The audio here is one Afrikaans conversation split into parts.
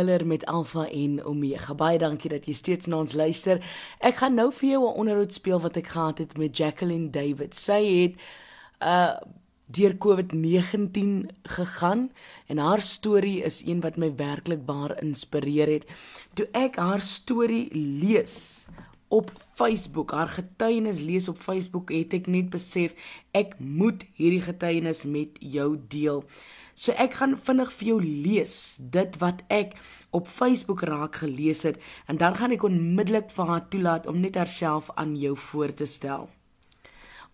Miller met Alpha en Omega. Baie dankie dat jy steeds na ons luister. Ek gaan nou vir jou 'n onderhoud speel wat ek gehad het met Jacqueline David. Sy het uh deur COVID-19 gegaan en haar storie is een wat my werklik baie inspireer het. Toe ek haar storie lees op Facebook, haar getuienis lees op Facebook, het ek net besef ek moet hierdie getuienis met jou deel. So ek gaan vinnig vir jou lees dit wat ek op Facebook raak gelees het en dan gaan ek onmiddellik vir haar toelaat om net haarself aan jou voor te stel.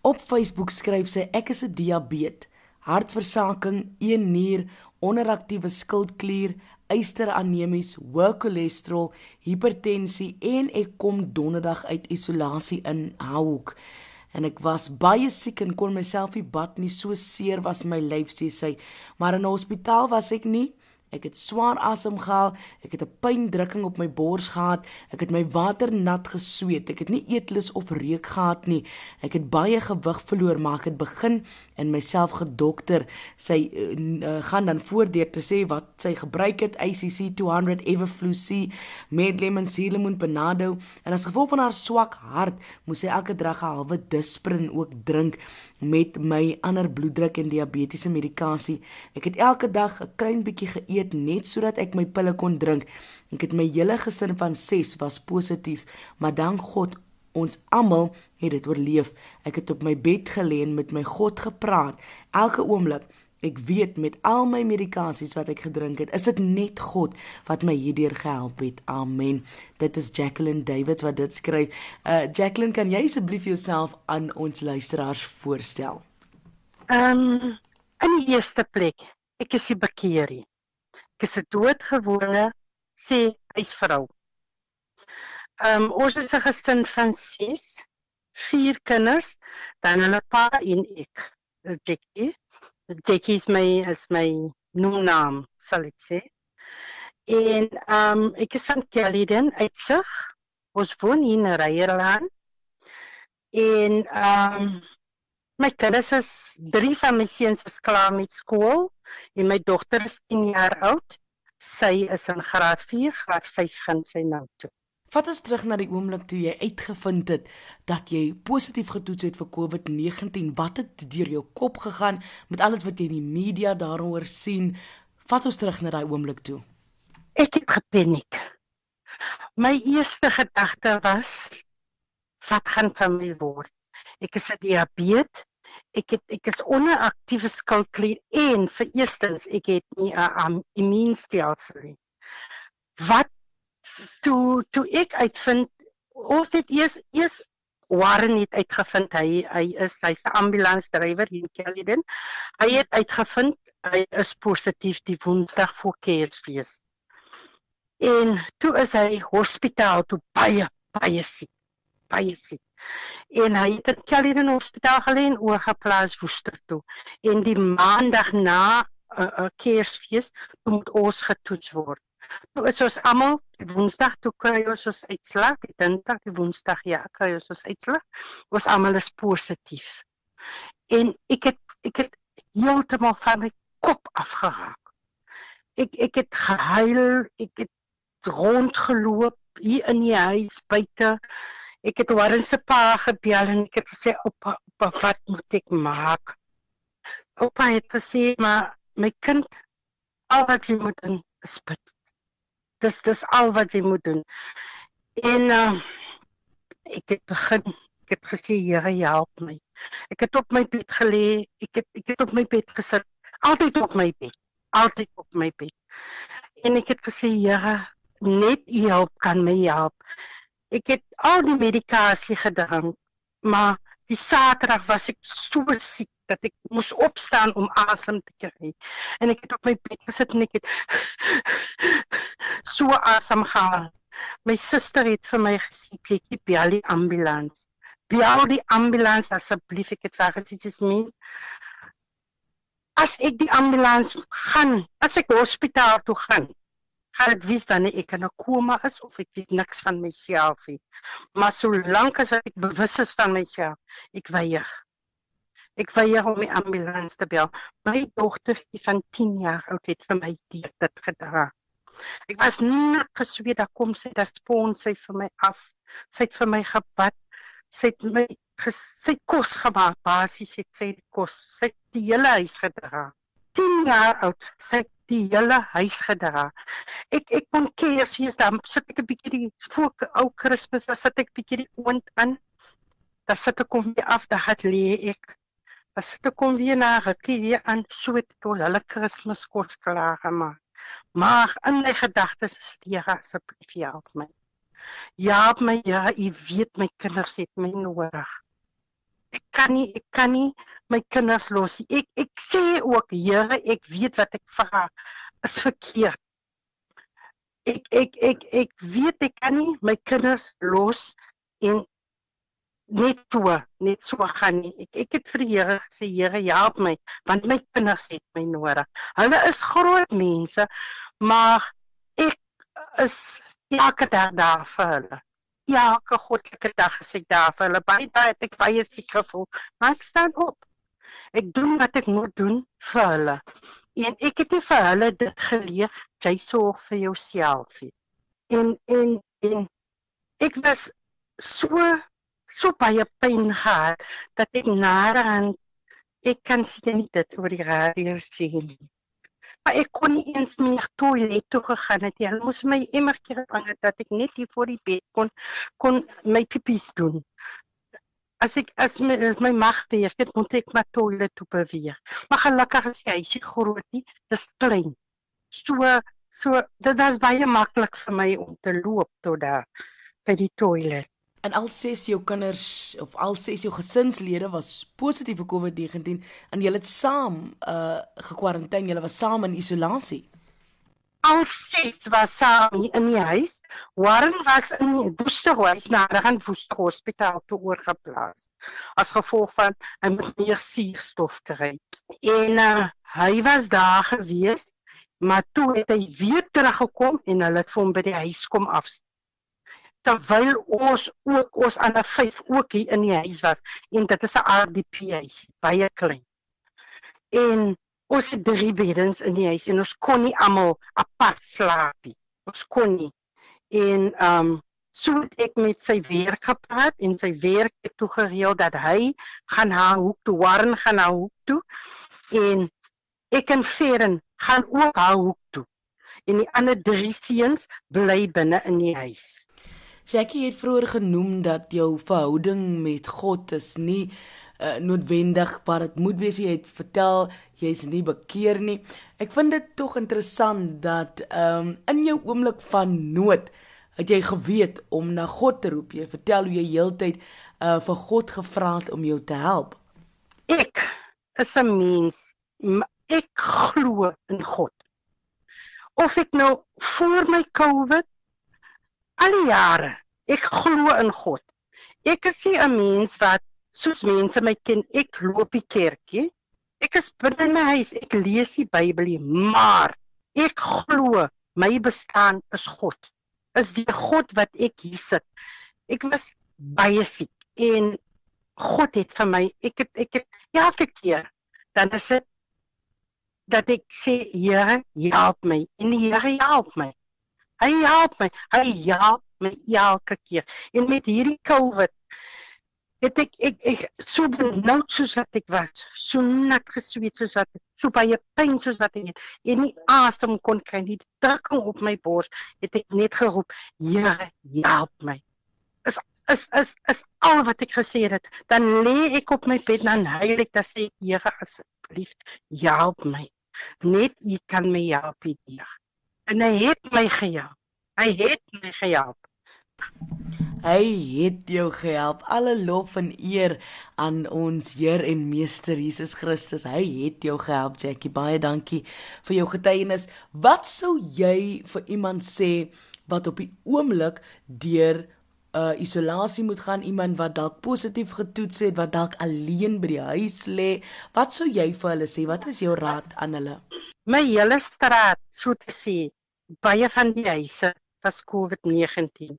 Op Facebook skryf sy ek is 'n diabetes, hartversaking, 1 nier, onderaktiewe skildklier, eisteranemies, hoë cholesterol, hipertensie en ek kom donderdag uit isolasie in Hoek en ek was baie siek en kon myself nie bad nie. So seer was my lyf sê sy. Maar in 'n hospitaal was ek nie Ek het swaar asemhaal, ek het 'n pyndrukking op my bors gehad, ek het my water nat gesweet, ek het nie eetlus of reuk gehad nie. Ek het baie gewig verloor, maar ek het begin en myself gedokter. Sy uh, uh, gaan dan voordeur te sê wat sy gebruik het, ACC 200 Everflu-C, Medlemen Silemun Panado en as gevolg van haar swak hart, moes sy elke dag 'n halwe Disprin ook drink met my ander bloeddruk en diabetiese medikasie. Ek het elke dag 'n klein bietjie geëet net sodat ek my pille kon drink. Ek het my hele gesin van 6 was positief, maar dank God ons almal het dit oorleef. Ek het op my bed gelê en met my God gepraat elke oomblik. Ek weet met al my medikasies wat ek gedrink het, is dit net God wat my hierdeur gehelp het. Amen. Dit is Jacqueline Davids wat dit skryf. Uh Jacqueline, kan jy asseblief jouself aan ons luisteraars voorstel? Ehm um, in die eerste plek, ek is die bekeerie. Ek is 'n doodgewone sê huisvrou. Ehm um, ons is 'n gesin van 6, vier kinders, dan 'n pa en ek. Jackie. Jackie is my is my naam, sal ek sê. En ehm um, ek is van Caledon uitsig. Ons woon in Ryeland. En ehm um, my kinders is drie van my seuns is klaar met skool en my dogter is 10 jaar oud. Sy is in graad 4, graad 5 gaan sy nou toe. Vat ons terug na die oomblik toe jy uitgevind het dat jy positief getoets het vir COVID-19. Wat het deur jou kop gegaan met alles wat jy in die media daaroor sien? Vat ons terug na daai oomblik toe. Ek het gepaniek. My eerste gedagte was wat gaan van my word? Ek is 'n diabetes. Ek het ek is onder aktiewe skildklier en vir eerstens ek het nie 'n immuunstelsel nie. Wat toe toe ek uitvind ons het eers eers Warren het uitgevind hy hy is hy's 'n ambulansdrywer hier in Caledon. Hy het uitgevind hy is positief die Woensdag voor Kersfees. En toe is hy hospitaal toe baie baie siek. Baie siek. En hy het in Caledon Hospitaal gelê en oorgeplaas Woester toe. En die maandag na 'n uh, uh, Kersfees moet ons getoets word. Nou is ons almal Woensdag toe kry ons ons uitslag, die Dinsdag, die Woensdag ja, kry ons ons uitslag. Ons almal is positief. En ek het ek het heeltemal van my kop afgeraak. Ek ek het gehuil, ek het rondgeloop hier in die huis buite. Ek het Warren se pa gebel en ek het gesê oupa, oupa, wat moet ek maak? Oupa het gesê maar my kind al wat jy moet doen is bid dis dis al wat jy moet doen. En uh, ek het begin, ek het gesê Here help my. Ek het op my bed gelê, ek het ek het op my bed gesit, altyd op my bed, altyd op my bed. En ek het gesê Here, net U help kan my help. Ek het al die medikasie gedrink, maar die Saterdag was ek so siek dat ek moes opstaan om asem te kry. En ek het op my bed gesit en ek het so asem gehaal. My suster het vir my gesê, "Kyk, bel die ambulans. Bel die ambulans asseblief, ek het vir gesê, "Min, as ek die ambulans gaan, as ek hospitaal toe gaan, gaan ek wys dan ek in 'n koma is of ek weet niks van myself nie. Maar solank as ek bewus is van myself, ek weier. Ek weier om die ambulans te bel. My dogter, die van 10 jaar oud, het vir my dit gedra. Ek was net gesweet dat kom sy dat spons sy vir my af. Sy het vir my gebad. Sy het my sy het kos gemaak, basies het sy kos. Sy het die hele huis gedra. 10 jaar oud, sy het die hele huis gedra. Ek ek kon sy is dan sit ek 'n bietjie die voor ou Kersfees, dan sit ek bietjie die oond aan. Dan sit ek kom weer af, dan het lê ek as dit kom weer na rukkie weer aan so het tot hulle Kersfeeskos klaar gemaak. Maar in my gedagtes is die Here asseblief help my. Ja, my ja, u weet my kinders het my nodig. Ek kan nie ek kan nie my kinders los. Ek ek sê ook Here, ek weet wat ek vra is verkeerd. Ek ek ek ek weet ek kan nie my kinders los en net so, net so gaan nie. Ek ek het vir die Here gesê, Here, help my, want my kinders het my nodig. Hulle is groot mense, maar ek is elke dag daar vir hulle. Elke goddelike dag is ek daar vir hulle. Baie het ek baie siek gevoel, maar ek staan op. Ek doen wat ek moet doen vir hulle. En ek het nie vir hulle dit geleer, jy sorg vir jouself. En en en ek was so so baie pyn gehad dat ek naderhand ek kan sien dit oor die radio sien. Maar ek kon nie eens meer toilet toe gegaan het. Hulle moes my immer keer vang dat ek net hier voor die bed kon kon my pipies doen. As ek as my, my mag weer, dit moet ek maar toilet toe beweeg. Maar gelukkig is hy se groot nie, dis klein. So so dit was baie maklik vir my om te loop tot daar by die toilet en al ses jou kinders of al ses jou gesinslede was positief vir COVID-19 en julle het saam uh gekwarantyne, julle was saam in isolasie. Al ses was saam in die huis. Warren was in die Woesterhuis na die Woester Hospitaal toe oorgeplaas as gevolg van 'n meer suurstof kry. En uh, hy was daar gewees, maar toe het hy weer teruggekom en hulle het vir hom by die huis kom afsit terwyl ons ook ons ander vyf ook hier in die huis was en dit is 'n RDP huis baie klein en ons het drie beddens in die huis en ons kon nie almal apart slaap nie. Ons kon nie. En ehm um, so het ek met sy werk gepraat en sy werk het toe gereël dat hy gaan haar hoek toe warn gaan haar hoek toe en ek en Feren gaan ook haar hoek toe. En die ander drie seuns bly binne in die huis. Jackie het vroeër genoem dat jou verhouding met God is nie uh, noodwendig wat dit moet wees. Jy het vertel jy's nie bekeer nie. Ek vind dit tog interessant dat um, in jou oomblik van nood het jy geweet om na God te roep. Jy vertel hoe jy heeltyd uh, vir God gevra het om jou te help. Ek is 'n mens. Ek glo in God. Of ek nou voor my COVID al die jare. Ek glo in God. Ek is nie 'n mens wat soos mense my ken, ek loop die kerkie. Ek is binne my huis, ek lees die Bybel, maar ek glo my bestaan is God. Is die God wat ek hier sit. Ek was baie siek en God het vir my, ek het ek het ja elke keer dan is dit dat ek sê Here, help my. En die Here help my. Hy help my. Hy help my elke keer. En met hierdie COVID het ek ek, ek so benoud soos wat ek was, so nat gesweet soos wat so baie pyn soos wat ek het. En nie asem kon kry nie. Drukking op my bors het ek net geroep, Here, help my. Is is is is al wat ek gesê het. Dan lê ek op my bed en huil ek dat sê Here asseblief, help my. Net U kan my help, Here en hy het my gehelp. Hy het my gehelp. Hy het jou gehelp. Alle lof en eer aan ons Heer en Meester Jesus Christus. Hy het jou gehelp, Jackie. Baie dankie vir jou getuienis. Wat sou jy vir iemand sê wat op die oomblik deur 'n uh, isolasie moet gaan, iemand wat dalk positief getoets het, wat dalk alleen by die huis lê? Wat sou jy vir hulle sê? Wat is jou raad aan hulle? My hele straat, so te sê, baie van die huise was COVID-19.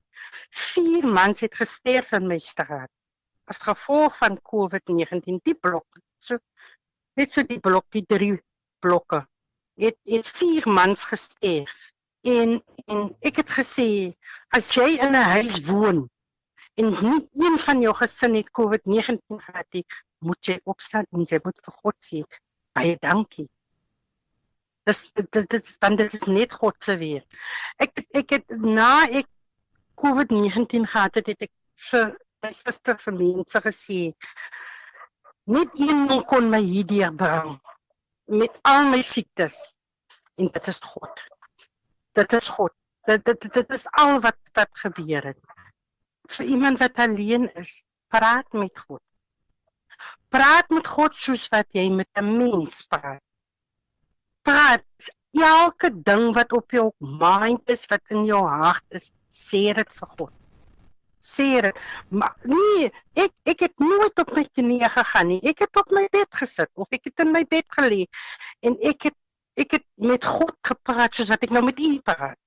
Vier mans het gesterf in my straat as gevolg van COVID-19. Die blok, so net so die blok, die drie blokke, het het vier mans gesterf. En en ek het gesê as jy in 'n huis woon en nie een van jou gesin het COVID-19 gehad nie, moet jy opstaan en jy moet vir God sê baie dankie. Dis dit dit dan dit is net God se weer. Ek ek het na ek COVID-19 gehad het, het ek vir my suster vir mense gesê net een kon my hierdeur bring met al my siektes en dit is God. Dit is God. Dit dit dit is al wat wat gebeur het. Vir iemand wat alleen is, praat met God. Praat met God soos wat jy met 'n mens praat. Praat elke ding wat op jou mind is, wat in jou hart is, sê dit vir God. Sê dit. Maar nee, ek ek het nooit op my knieë gegaan nie. Ek het op my bed gesit of ek het in my bed gelê en ek het ek het met God gepraat soos wat ek nou met u praat.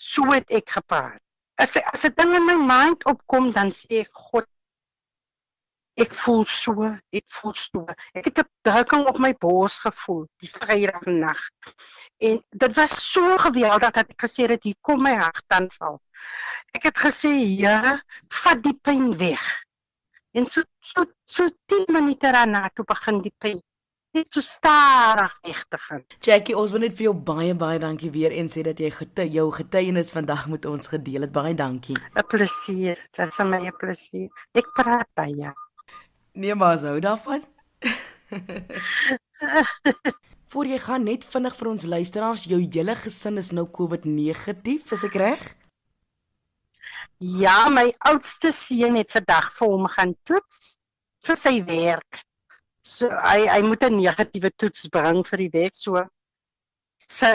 So het ek gepraat. As as 'n ding in my mind opkom, dan sê ek God Ek voel so, ek voel so. Ek het 'n drukking op my bors gevoel die Vrydag nag. En dit was so geweldig dat ek gesê het hier kom my hart aanval. Ek het gesê, "Here, vat die pyn weg." En so so so 10 minute daarna toe begin die pyn net so stadig weg te gaan. Jackie, ons wil net vir jou baie baie dankie weer eens sê dat jy gety jou getuienis vandag met ons gedeel het. Baie dankie. 'n Plesier. Dit is my 'n plesier. Ek praat jou. Nee, maar sou daarvan. Voor jy gaan net vinnig vir ons luisteraars, jou hele gesin is nou COVID negatief, is ek reg? Ja, my oudste seun het vandag vir hom gaan toets vir sy werk. So hy hy moet 'n negatiewe toets bring vir die werk so. Sy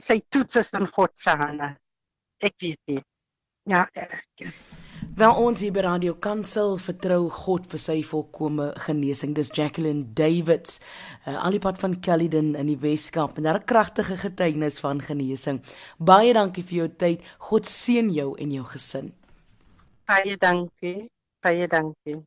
sy toets is in God se hande. Ek weet nie. Ja, ek, Wel ons hier by Radio Kansel vertrou God vir sy volkomme genesing. Dis Jacqueline Davids, uh, alipad van Caledon in die Weskaap en daar 'n kragtige getuienis van genesing. Baie dankie vir jou tyd. God seën jou en jou gesin. Baie dankie. Baie dankie.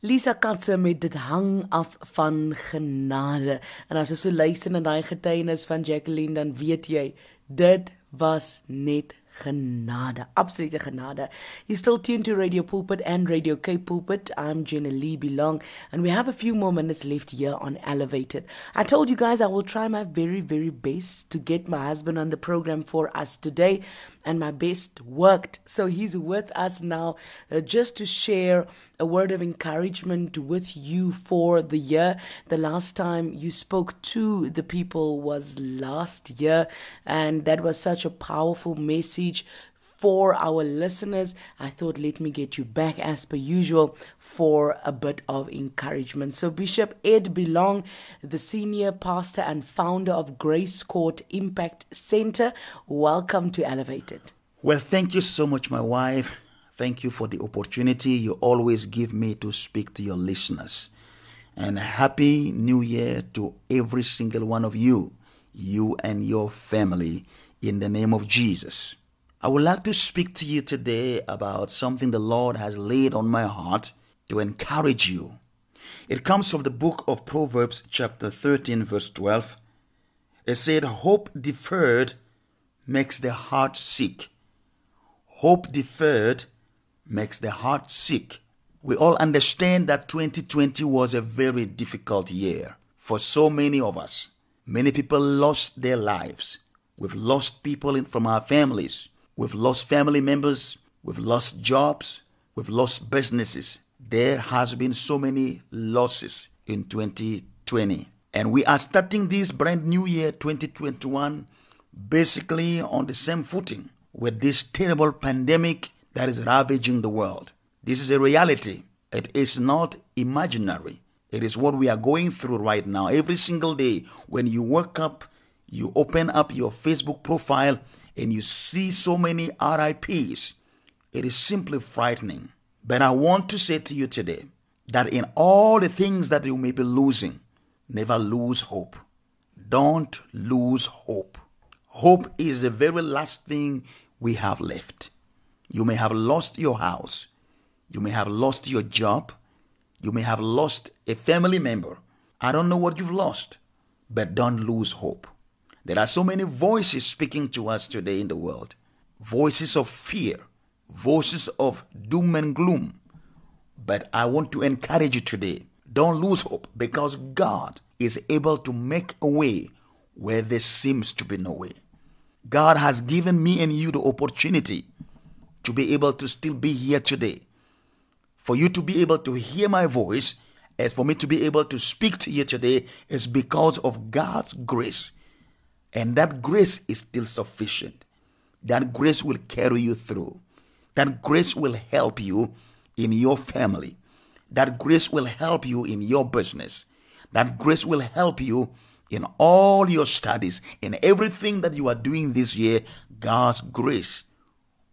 Lisa Katse met dit hang af van genade. En as jy so luister na daai getuienis van Jacqueline dan weet jy dit was net genade, absolute genade. You're still tuned to Radio Pulpit and Radio K Pulpit. I'm Jenna Lee Belong, and we have a few more minutes left here on Elevated. I told you guys I will try my very, very best to get my husband on the program for us today, and my best worked. So he's with us now uh, just to share a word of encouragement with you for the year. The last time you spoke to the people was last year, and that was such a powerful message for our listeners. I thought, let me get you back as per usual for a bit of encouragement. So, Bishop Ed Belong, the senior pastor and founder of Grace Court Impact Center, welcome to Elevated. Well, thank you so much, my wife. Thank you for the opportunity you always give me to speak to your listeners. And happy new year to every single one of you, you and your family, in the name of Jesus. I would like to speak to you today about something the Lord has laid on my heart to encourage you. It comes from the book of Proverbs, chapter 13, verse 12. It said, Hope deferred makes the heart sick. Hope deferred makes the heart sick. We all understand that 2020 was a very difficult year for so many of us. Many people lost their lives. We've lost people in, from our families. We've lost family members. We've lost jobs. We've lost businesses. There has been so many losses in 2020. And we are starting this brand new year 2021 basically on the same footing with this terrible pandemic that is ravaging the world. This is a reality. It is not imaginary. It is what we are going through right now. Every single day, when you wake up, you open up your Facebook profile and you see so many RIPs. It is simply frightening. But I want to say to you today that in all the things that you may be losing, never lose hope. Don't lose hope. Hope is the very last thing we have left. You may have lost your house. You may have lost your job. You may have lost a family member. I don't know what you've lost, but don't lose hope. There are so many voices speaking to us today in the world voices of fear, voices of doom and gloom. But I want to encourage you today don't lose hope because God is able to make a way where there seems to be no way. God has given me and you the opportunity to be able to still be here today. For you to be able to hear my voice, as for me to be able to speak to you today, is because of God's grace. And that grace is still sufficient. That grace will carry you through. That grace will help you in your family. That grace will help you in your business. That grace will help you in all your studies, in everything that you are doing this year. God's grace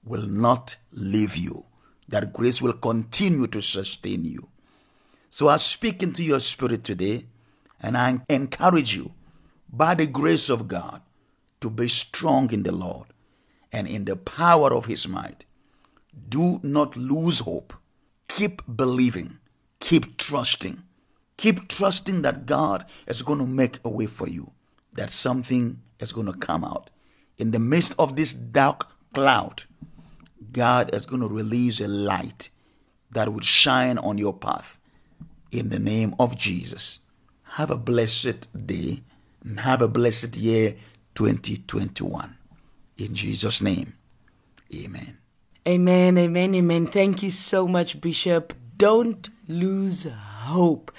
will not leave you. That grace will continue to sustain you. So I speak into your spirit today and I encourage you by the grace of God to be strong in the Lord and in the power of his might. Do not lose hope. Keep believing. Keep trusting. Keep trusting that God is going to make a way for you, that something is going to come out. In the midst of this dark cloud, God is going to release a light that would shine on your path. In the name of Jesus. Have a blessed day and have a blessed year 2021. In Jesus' name, amen. Amen, amen, amen. Thank you so much, Bishop. Don't lose hope.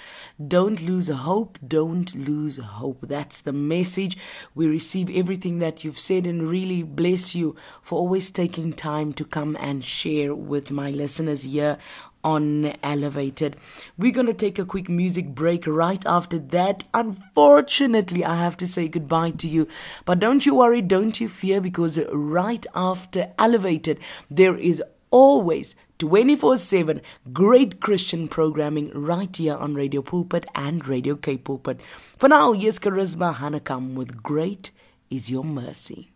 Don't lose hope. Don't lose hope. That's the message. We receive everything that you've said and really bless you for always taking time to come and share with my listeners here on Elevated. We're going to take a quick music break right after that. Unfortunately, I have to say goodbye to you. But don't you worry, don't you fear, because right after Elevated, there is always 24 7 great Christian programming right here on Radio Pulpit and Radio K Pulpit. For now, here's Charisma Hanakam with Great is Your Mercy.